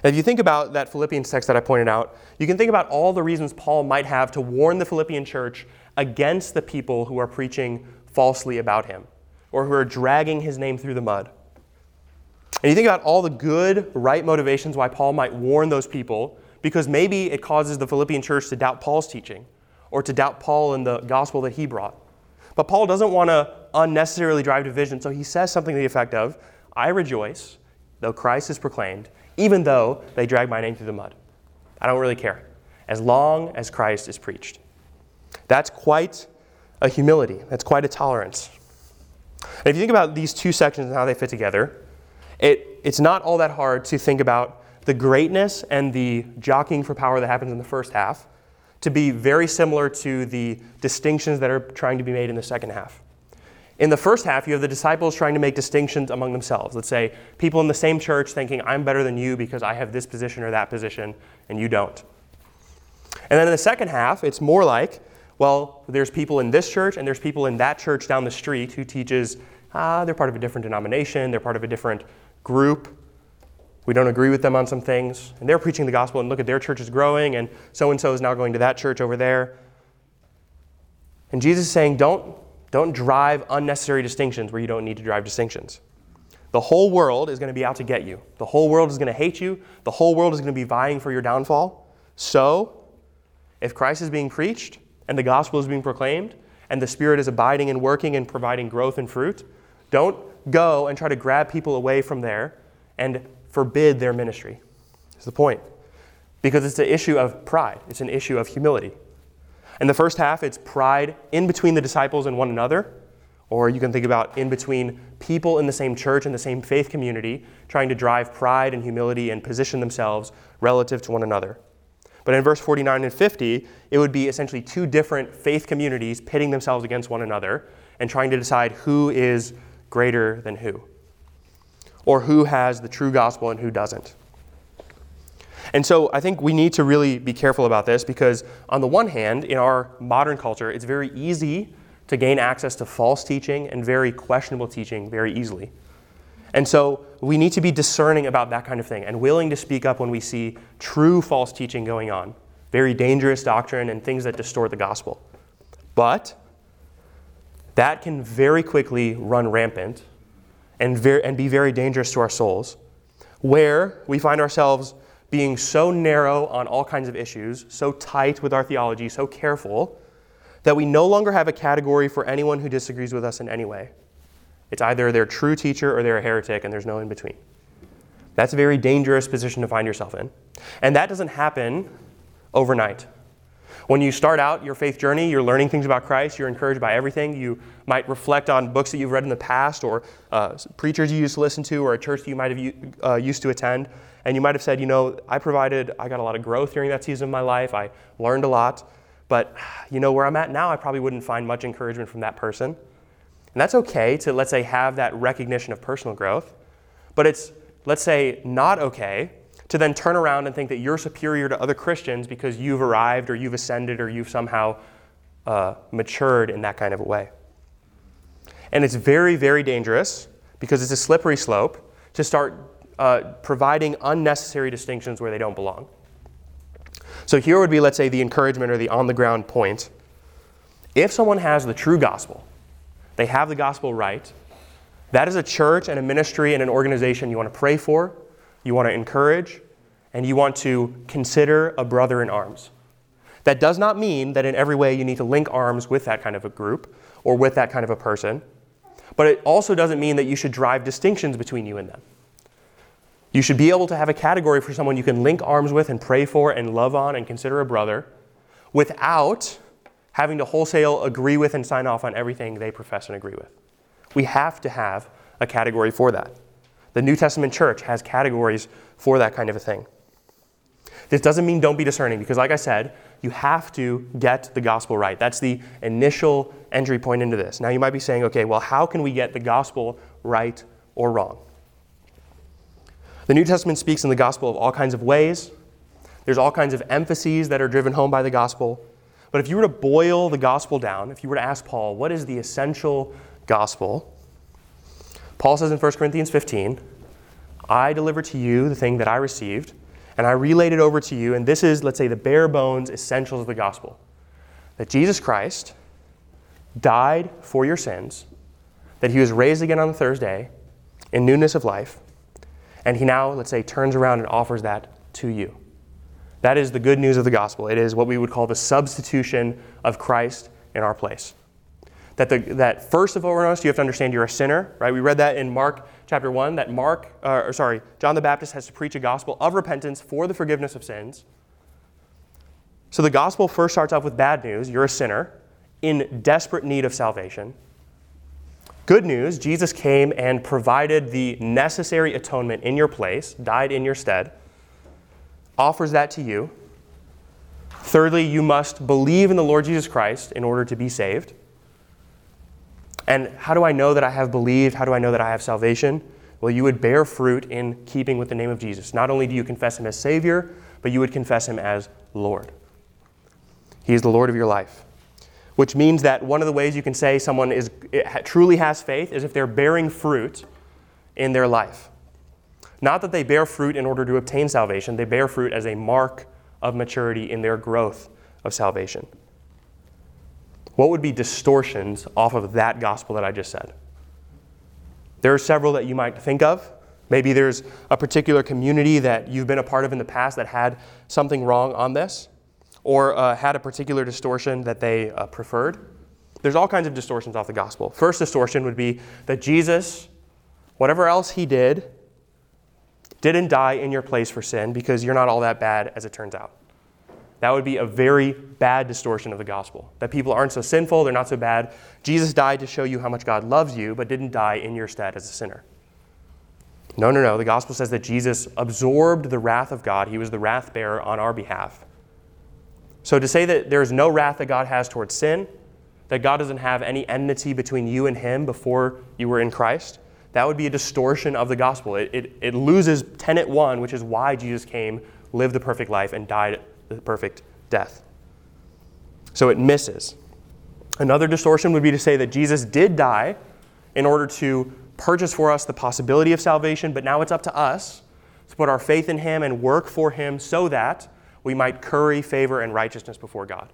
if you think about that Philippians text that I pointed out, you can think about all the reasons Paul might have to warn the Philippian church against the people who are preaching falsely about him or who are dragging his name through the mud. And you think about all the good, right motivations why Paul might warn those people, because maybe it causes the Philippian church to doubt Paul's teaching or to doubt Paul and the gospel that he brought. But Paul doesn't want to unnecessarily drive division, so he says something to the effect of, I rejoice, though Christ is proclaimed, even though they drag my name through the mud. I don't really care, as long as Christ is preached. That's quite a humility, that's quite a tolerance. And if you think about these two sections and how they fit together, it, it's not all that hard to think about the greatness and the jockeying for power that happens in the first half to be very similar to the distinctions that are trying to be made in the second half. In the first half, you have the disciples trying to make distinctions among themselves. Let's say people in the same church thinking, I'm better than you because I have this position or that position, and you don't. And then in the second half, it's more like, well, there's people in this church and there's people in that church down the street who teaches, ah, they're part of a different denomination, they're part of a different group. We don't agree with them on some things. And they're preaching the gospel, and look at their church is growing, and so and so is now going to that church over there. And Jesus is saying, don't, don't drive unnecessary distinctions where you don't need to drive distinctions. The whole world is going to be out to get you. The whole world is going to hate you. The whole world is going to be vying for your downfall. So, if Christ is being preached and the gospel is being proclaimed and the Spirit is abiding and working and providing growth and fruit, don't go and try to grab people away from there and forbid their ministry. Is the point. Because it's an issue of pride, it's an issue of humility. In the first half, it's pride in between the disciples and one another, or you can think about in between people in the same church and the same faith community trying to drive pride and humility and position themselves relative to one another. But in verse 49 and 50, it would be essentially two different faith communities pitting themselves against one another and trying to decide who is greater than who, or who has the true gospel and who doesn't. And so I think we need to really be careful about this because, on the one hand, in our modern culture, it's very easy to gain access to false teaching and very questionable teaching very easily. And so we need to be discerning about that kind of thing and willing to speak up when we see true false teaching going on, very dangerous doctrine and things that distort the gospel. But that can very quickly run rampant and, ver- and be very dangerous to our souls, where we find ourselves being so narrow on all kinds of issues, so tight with our theology, so careful, that we no longer have a category for anyone who disagrees with us in any way. It's either they're true teacher or they're a heretic, and there's no in between. That's a very dangerous position to find yourself in. And that doesn't happen overnight. When you start out your faith journey, you're learning things about Christ, you're encouraged by everything. You might reflect on books that you've read in the past, or uh, preachers you used to listen to, or a church you might have uh, used to attend. And you might have said, you know, I provided, I got a lot of growth during that season of my life. I learned a lot. But, you know, where I'm at now, I probably wouldn't find much encouragement from that person. And that's okay to, let's say, have that recognition of personal growth. But it's, let's say, not okay to then turn around and think that you're superior to other Christians because you've arrived or you've ascended or you've somehow uh, matured in that kind of a way. And it's very, very dangerous because it's a slippery slope to start uh, providing unnecessary distinctions where they don't belong. So here would be, let's say, the encouragement or the on the ground point. If someone has the true gospel, they have the gospel right, that is a church and a ministry and an organization you want to pray for, you want to encourage, and you want to consider a brother in arms. That does not mean that in every way you need to link arms with that kind of a group or with that kind of a person, but it also doesn't mean that you should drive distinctions between you and them. You should be able to have a category for someone you can link arms with and pray for and love on and consider a brother without having to wholesale agree with and sign off on everything they profess and agree with. We have to have a category for that. The New Testament church has categories for that kind of a thing. This doesn't mean don't be discerning, because, like I said, you have to get the gospel right. That's the initial entry point into this. Now, you might be saying, okay, well, how can we get the gospel right or wrong? The New Testament speaks in the gospel of all kinds of ways. There's all kinds of emphases that are driven home by the gospel. But if you were to boil the gospel down, if you were to ask Paul, what is the essential gospel? Paul says in 1 Corinthians 15, I delivered to you the thing that I received, and I relayed it over to you, and this is, let's say, the bare bones essentials of the gospel that Jesus Christ died for your sins, that he was raised again on the third day in newness of life, and he now, let's say, turns around and offers that to you. That is the good news of the gospel. It is what we would call the substitution of Christ in our place. That, the, that first and foremost, you have to understand you're a sinner, right? We read that in Mark chapter 1, that Mark, uh, or sorry, John the Baptist has to preach a gospel of repentance for the forgiveness of sins. So the gospel first starts off with bad news. You're a sinner in desperate need of salvation. Good news, Jesus came and provided the necessary atonement in your place, died in your stead offers that to you. Thirdly, you must believe in the Lord Jesus Christ in order to be saved. And how do I know that I have believed? How do I know that I have salvation? Well, you would bear fruit in keeping with the name of Jesus. Not only do you confess him as Savior, but you would confess him as Lord. He is the Lord of your life. Which means that one of the ways you can say someone is, truly has faith is if they're bearing fruit in their life. Not that they bear fruit in order to obtain salvation, they bear fruit as a mark of maturity in their growth of salvation. What would be distortions off of that gospel that I just said? There are several that you might think of. Maybe there's a particular community that you've been a part of in the past that had something wrong on this, or uh, had a particular distortion that they uh, preferred. There's all kinds of distortions off the gospel. First distortion would be that Jesus, whatever else he did, didn't die in your place for sin because you're not all that bad as it turns out. That would be a very bad distortion of the gospel. That people aren't so sinful, they're not so bad. Jesus died to show you how much God loves you, but didn't die in your stead as a sinner. No, no, no. The gospel says that Jesus absorbed the wrath of God. He was the wrath bearer on our behalf. So to say that there is no wrath that God has towards sin, that God doesn't have any enmity between you and Him before you were in Christ, that would be a distortion of the gospel. It, it, it loses tenet one, which is why Jesus came, lived the perfect life, and died the perfect death. So it misses. Another distortion would be to say that Jesus did die in order to purchase for us the possibility of salvation, but now it's up to us to put our faith in Him and work for Him so that we might curry favor and righteousness before God.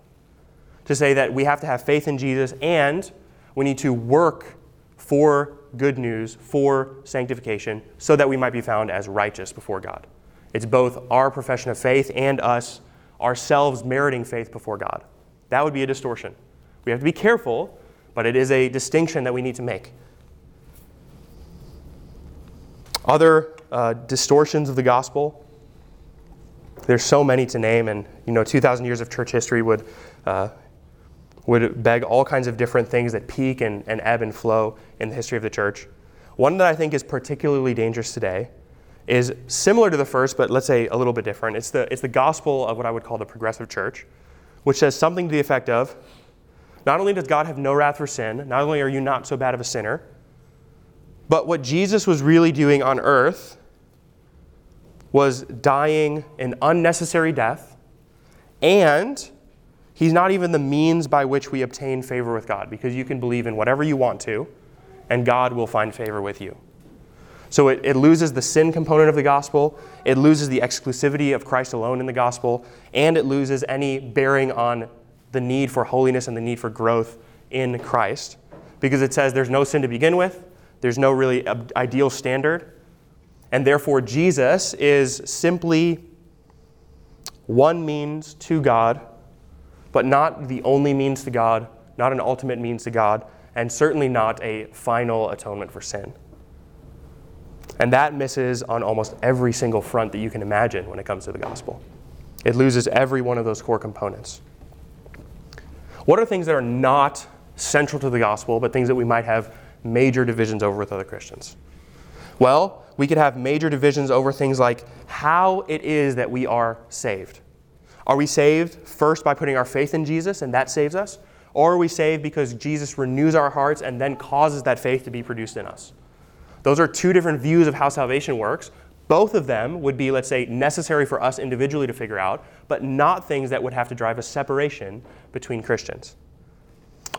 To say that we have to have faith in Jesus and we need to work for good news for sanctification so that we might be found as righteous before God. It's both our profession of faith and us ourselves meriting faith before God. That would be a distortion. We have to be careful, but it is a distinction that we need to make. Other uh, distortions of the gospel, there's so many to name, and you know, 2,000 years of church history would uh, would beg all kinds of different things that peak and, and ebb and flow in the history of the church. One that I think is particularly dangerous today is similar to the first, but let's say a little bit different. It's the, it's the gospel of what I would call the progressive church, which says something to the effect of not only does God have no wrath for sin, not only are you not so bad of a sinner, but what Jesus was really doing on earth was dying an unnecessary death and He's not even the means by which we obtain favor with God, because you can believe in whatever you want to, and God will find favor with you. So it, it, loses the sin component of the gospel, it loses the exclusivity of Christ alone in the gospel, and it loses any bearing on the need for holiness and the need for growth in Christ. Because it says there's no sin to begin with, there's no really ideal standard, and therefore Jesus is simply one means to God, but not the only means to God, not an ultimate means to God, and certainly not a final atonement for sin. And that misses on almost every single front that you can imagine when it comes to the gospel. It loses every one of those core components. What are things that are not central to the gospel, but things that we might have major divisions over with other Christians? Well, we could have major divisions over things like how it is that we are saved. Are we saved first by putting our faith in Jesus and that saves us? Or are we saved because Jesus renews our hearts and then causes that faith to be produced in us? Those are two different views of how salvation works. Both of them would be, let's say, necessary for us individually to figure out, but not things that would have to drive a separation between Christians.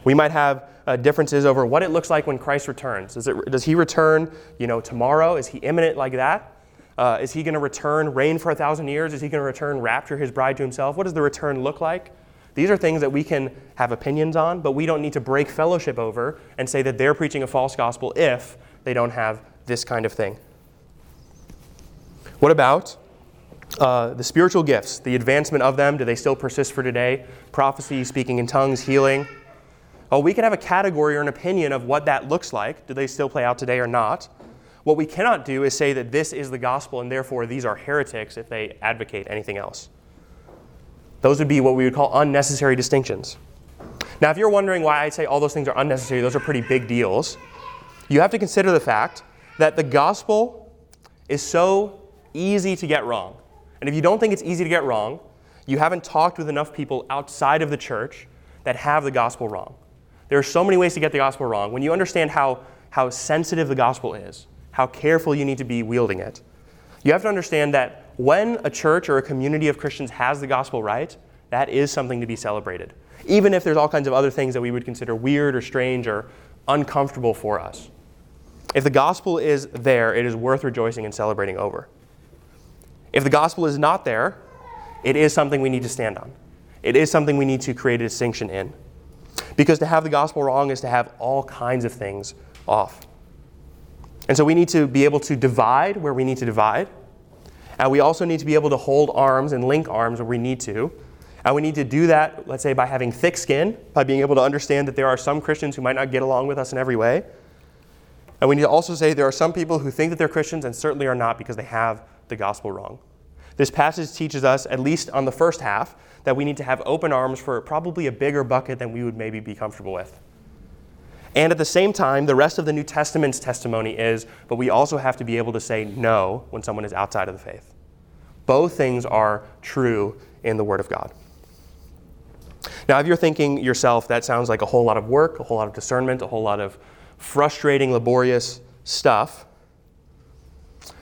We might have uh, differences over what it looks like when Christ returns. Does, it, does he return, you know, tomorrow? Is he imminent like that? Uh, is he going to return, reign for a thousand years? Is he going to return, rapture his bride to himself? What does the return look like? These are things that we can have opinions on, but we don't need to break fellowship over and say that they're preaching a false gospel if they don't have this kind of thing. What about uh, the spiritual gifts, the advancement of them? Do they still persist for today? Prophecy, speaking in tongues, healing. Oh, we can have a category or an opinion of what that looks like. Do they still play out today or not? What we cannot do is say that this is the gospel and therefore these are heretics if they advocate anything else. Those would be what we would call unnecessary distinctions. Now, if you're wondering why I say all those things are unnecessary, those are pretty big deals, you have to consider the fact that the gospel is so easy to get wrong. And if you don't think it's easy to get wrong, you haven't talked with enough people outside of the church that have the gospel wrong. There are so many ways to get the gospel wrong. When you understand how, how sensitive the gospel is, how careful you need to be wielding it, you have to understand that when a church or a community of Christians has the gospel right, that is something to be celebrated. Even if there's all kinds of other things that we would consider weird or strange or uncomfortable for us. If the gospel is there, it is worth rejoicing and celebrating over. If the gospel is not there, it is something we need to stand on. It is something we need to create a distinction in. Because to have the gospel wrong is to have all kinds of things off. And so we need to be able to divide where we need to divide. And we also need to be able to hold arms and link arms where we need to. And we need to do that, let's say, by having thick skin, by being able to understand that there are some Christians who might not get along with us in every way. And we need to also say there are some people who think that they're Christians and certainly are not because they have the gospel wrong. This passage teaches us, at least on the first half, that we need to have open arms for probably a bigger bucket than we would maybe be comfortable with. And at the same time, the rest of the New Testament's testimony is, but we also have to be able to say no when someone is outside of the faith. Both things are true in the Word of God. Now, if you're thinking yourself, that sounds like a whole lot of work, a whole lot of discernment, a whole lot of frustrating, laborious stuff,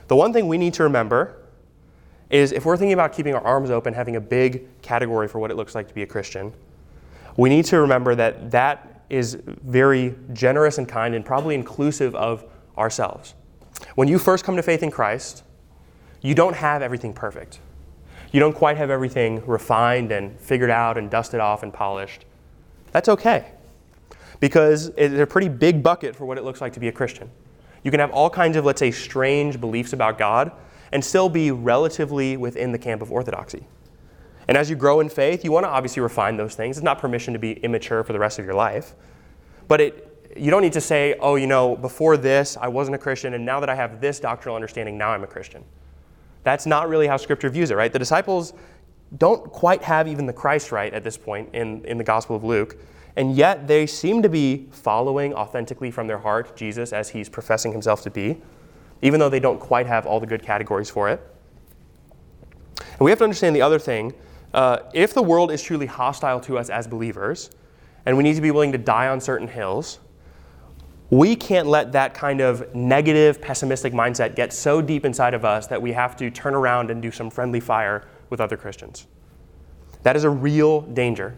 the one thing we need to remember is if we're thinking about keeping our arms open, having a big category for what it looks like to be a Christian, we need to remember that that is very generous and kind and probably inclusive of ourselves. When you first come to faith in Christ, you don't have everything perfect. You don't quite have everything refined and figured out and dusted off and polished. That's okay because it's a pretty big bucket for what it looks like to be a Christian. You can have all kinds of, let's say, strange beliefs about God and still be relatively within the camp of orthodoxy. And as you grow in faith, you want to obviously refine those things. It's not permission to be immature for the rest of your life. But it, you don't need to say, oh, you know, before this, I wasn't a Christian, and now that I have this doctrinal understanding, now I'm a Christian. That's not really how Scripture views it, right? The disciples don't quite have even the Christ right at this point in, in the Gospel of Luke, and yet they seem to be following authentically from their heart Jesus as he's professing himself to be even though they don't quite have all the good categories for it. And we have to understand the other thing. Uh, if the world is truly hostile to us as believers, and we need to be willing to die on certain hills, we can't let that kind of negative, pessimistic mindset get so deep inside of us that we have to turn around and do some friendly fire with other Christians. That is a real danger,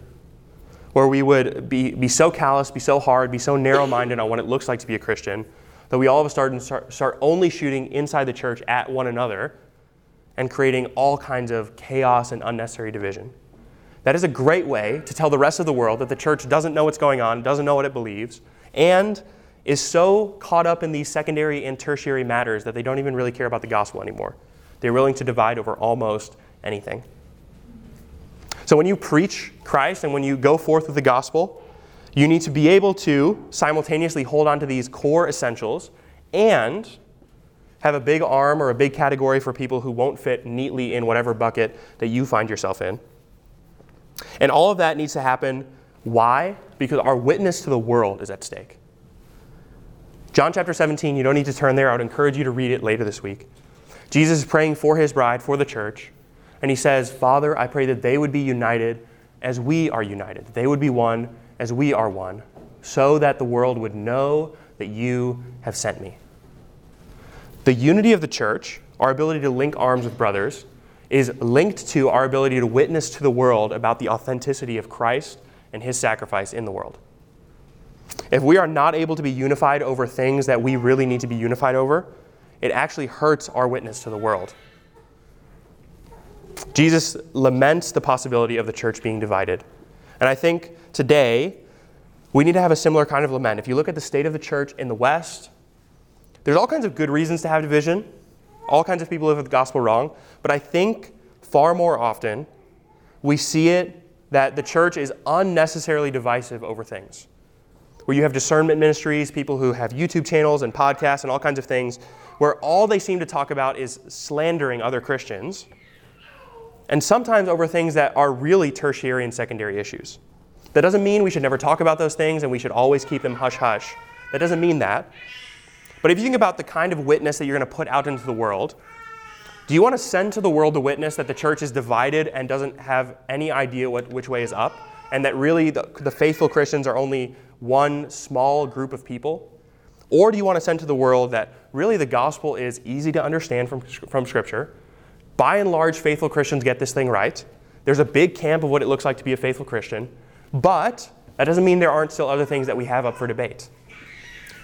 where we would be, be so callous, be so hard, be so narrow minded on what it looks like to be a Christian that we all of a sudden start, start only shooting inside the church at one another and creating all kinds of chaos and unnecessary division. That is a great way to tell the rest of the world that the church doesn't know what's going on, doesn't know what it believes, and is so caught up in these secondary and tertiary matters that they don't even really care about the gospel anymore. They're willing to divide over almost anything. So when you preach Christ and when you go forth with the gospel, you need to be able to simultaneously hold on to these core essentials and have a big arm or a big category for people who won't fit neatly in whatever bucket that you find yourself in. And all of that needs to happen. Why? Because our witness to the world is at stake. John chapter 17, you don't need to turn there. I would encourage you to read it later this week. Jesus is praying for his bride, for the church, and he says, Father, I pray that they would be united as we are united. They would be one as we are one, so that the world would know that you have sent me. The unity of the church, our ability to link arms with brothers, is linked to our ability to witness to the world about the authenticity of Christ and his sacrifice in the world. If we are not able to be unified over things that we really need to be unified over, it actually hurts our witness to the world. Jesus laments the possibility of the church being divided. And I think today we need to have a similar kind of lament. If you look at the state of the church in the West, there's all kinds of good reasons to have division. All kinds of people live the gospel wrong. But I think far more often we see it that the church is unnecessarily divisive over things. Where you have discernment ministries, people who have YouTube channels and podcasts and all kinds of things, where all they seem to talk about is slandering other Christians and sometimes over things that are really tertiary and secondary issues. That doesn't mean we should never talk about those things and we should always keep them hush hush. That doesn't mean that. But if you think about the kind of witness that you're going to put out into the world, do you want to send to the world the witness that the church is divided and doesn't have any idea what, which way is up? And that really the, the faithful Christians are only one small group of people? Or do you want to send to the world that really the gospel is easy to understand from, from Scripture? By and large, faithful Christians get this thing right. There's a big camp of what it looks like to be a faithful Christian, but that doesn't mean there aren't still other things that we have up for debate.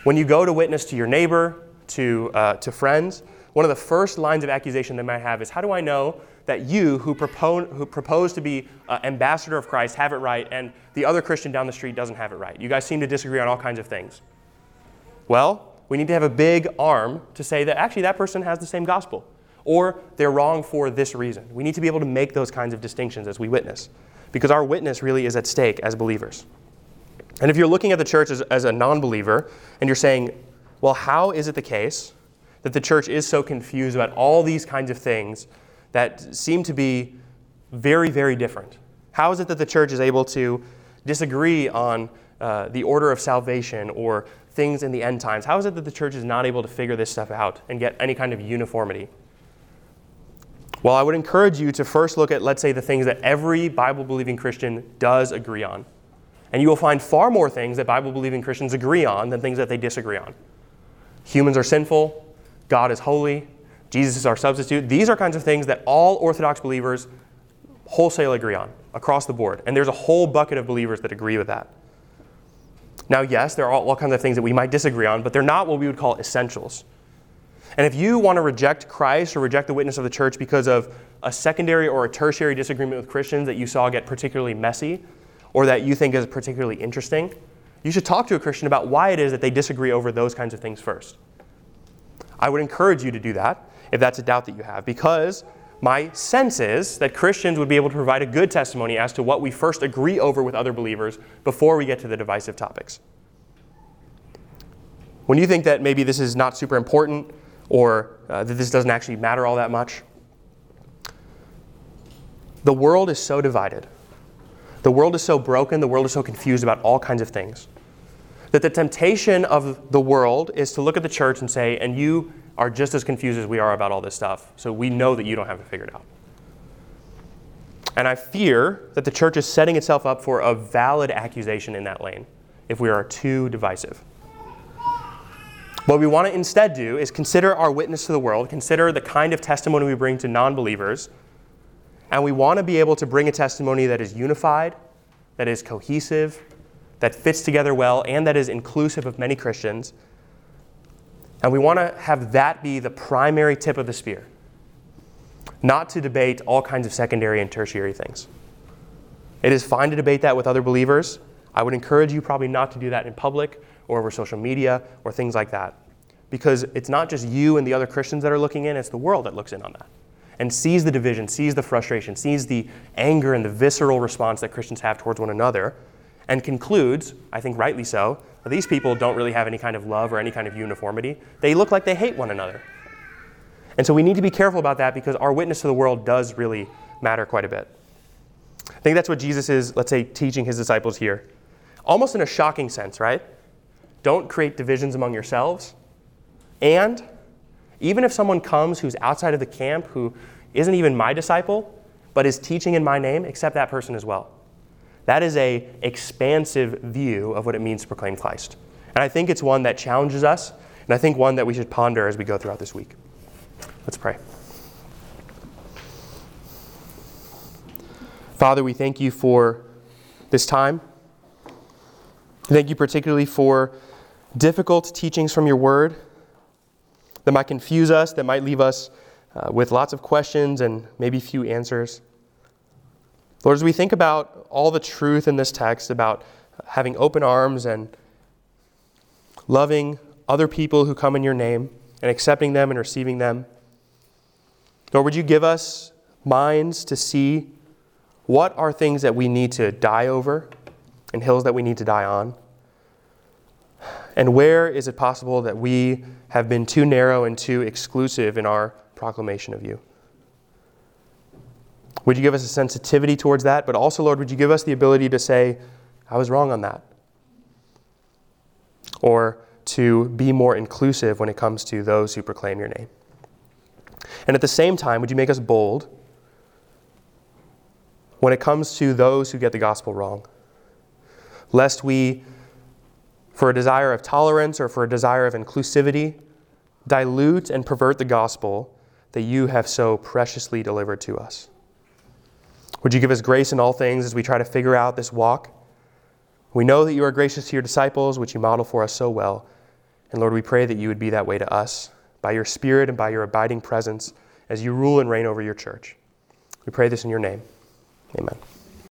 When you go to witness to your neighbor, to, uh, to friends, one of the first lines of accusation they might have is How do I know that you, who, propose, who propose to be uh, ambassador of Christ, have it right, and the other Christian down the street doesn't have it right? You guys seem to disagree on all kinds of things. Well, we need to have a big arm to say that actually that person has the same gospel or they're wrong for this reason. We need to be able to make those kinds of distinctions as we witness, because our witness really is at stake as believers. And if you're looking at the church as, as a non believer and you're saying, well, how is it the case that the church is so confused about all these kinds of things that seem to be very, very different? How is it that the church is able to disagree on uh, the order of salvation or things in the end times? How is it that the church is not able to figure this stuff out and get any kind of uniformity? Well, I would encourage you to first look at, let's say, the things that every Bible believing Christian does agree on. And you will find far more things that Bible believing Christians agree on than things that they disagree on. Humans are sinful, God is holy, Jesus is our substitute. These are kinds of things that all Orthodox believers wholesale agree on across the board. And there's a whole bucket of believers that agree with that. Now, yes, there are all, kinds of things that we might disagree on, but they're not what we would call essentials. And if you want to reject Christ or reject the witness of the church because of a secondary or a tertiary disagreement with Christians that you saw get particularly messy or that you think is particularly interesting, you should talk to a Christian about why it is that they disagree over those kinds of things first. I would encourage you to do that if that's a doubt that you have, because my sense is that Christians would be able to provide a good testimony as to what we first agree over with other believers before we get to the divisive topics. When you think that maybe this is not super important, or uh, that this doesn't actually matter all that much. The world is so divided. The world is so broken, the world is so confused about all kinds of things. That the temptation of the world is to look at the church and say, and you are just as confused as we are about all this stuff, so we know that you don't have it figured out. And I fear that the church is setting itself up for a valid accusation in that lane if we are too divisive. What we want to instead do is consider our witness to the world, consider the kind of testimony we bring to non believers, and we want to be able to bring a testimony that is unified, that is cohesive, that fits together well, and that is inclusive of many Christians. And we want to have that be the primary tip of the spear, not to debate all kinds of secondary and tertiary things. It is fine to debate that with other believers. I would encourage you probably not to do that in public or over social media or things like that. Because it's not just you and the other Christians that are looking in, it's the world that looks in on that. and sees the division, sees the frustration, sees the anger and the visceral response that Christians have towards one another, and concludes, I think rightly so, that these people don't really have any kind of love or any kind of uniformity. They look like they hate one another. And so we need to be careful about that because our witness to the world does really matter quite a bit. I think that's what Jesus is, let's say, teaching his disciples here. Almost in a shocking sense, right? Don't create divisions among yourselves. And even if someone comes who's outside of the camp, who isn't even my disciple, but is teaching in my name, accept that person as well. That is a expansive view of what it means to proclaim Christ. And I think it's one that challenges us, and I think one that we should ponder as we go throughout this week. Let's pray. Father, we thank you for this time. Thank you particularly for difficult teachings from your word that might confuse us, that might leave us uh, with lots of questions and maybe few answers. Lord, as we think about all the truth in this text about having open arms and loving other people who come in your name and accepting them and receiving them, Lord, would you give us minds to see what are things that we need to die over and hills that we need to die on? And where is it possible that we have been too narrow and too exclusive in our proclamation of you? Would you give us a sensitivity towards that? But also, Lord, would you give us the ability to say, I was wrong on that? Or to be more inclusive when it comes to those who proclaim your name? And at the same time, would you make us bold when it comes to those who get the gospel wrong? Lest we for a desire of tolerance or for a desire of inclusivity, dilute and pervert the gospel that you have so preciously delivered to us. Would you give us grace in all things as we try to figure out this walk? We know that you are gracious to your disciples, which you model for us so well. And Lord, we pray that you would be that way to us by your Spirit and by your abiding presence as you rule and reign over your church. We pray this in your name. Amen.